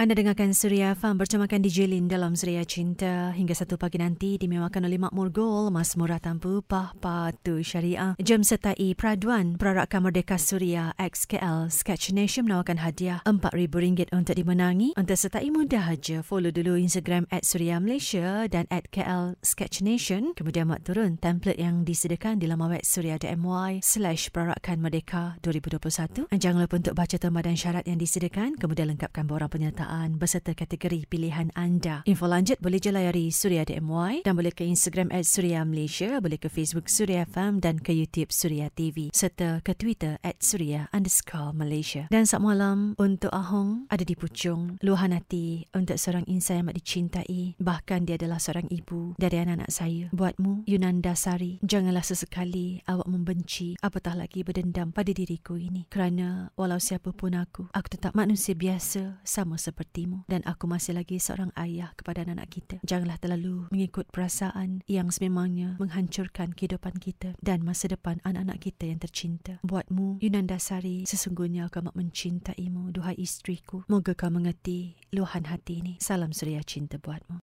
Anda dengarkan Suria Farm bercamakan DJ Lin dalam Suria Cinta hingga satu pagi nanti dimewakan oleh Makmur Gol, Mas Murah Tanpa Upah Patu Syariah. Jam sertai Peraduan Perarakan Merdeka Suria XKL Sketch Nation menawarkan hadiah RM4,000 untuk dimenangi. Untuk sertai mudah saja, follow dulu Instagram at Suria Malaysia dan at KL Sketch Nation. Kemudian mak turun template yang disediakan di laman web suria.my slash perarakan merdeka 2021. Jangan lupa untuk baca tambah dan syarat yang disediakan kemudian lengkapkan borang penyertaan perniagaan beserta kategori pilihan anda. Info lanjut boleh je layari suria.my dan boleh ke Instagram at Suria Malaysia, boleh ke Facebook Suria FM dan ke YouTube Suria TV serta ke Twitter at Suria underscore Malaysia. Dan saat malam untuk Ahong ada di pucung luahan hati untuk seorang insan yang amat dicintai bahkan dia adalah seorang ibu dari anak-anak saya. Buatmu Yunanda Sari, janganlah sesekali awak membenci apatah lagi berdendam pada diriku ini kerana walau siapapun aku, aku tetap manusia biasa sama seperti sepertimu dan aku masih lagi seorang ayah kepada anak-anak kita. Janganlah terlalu mengikut perasaan yang sememangnya menghancurkan kehidupan kita dan masa depan anak-anak kita yang tercinta. Buatmu, Yunanda Sari, sesungguhnya aku amat mencintaimu, duhai istriku. Moga kau mengerti luahan hati ini. Salam suria cinta buatmu.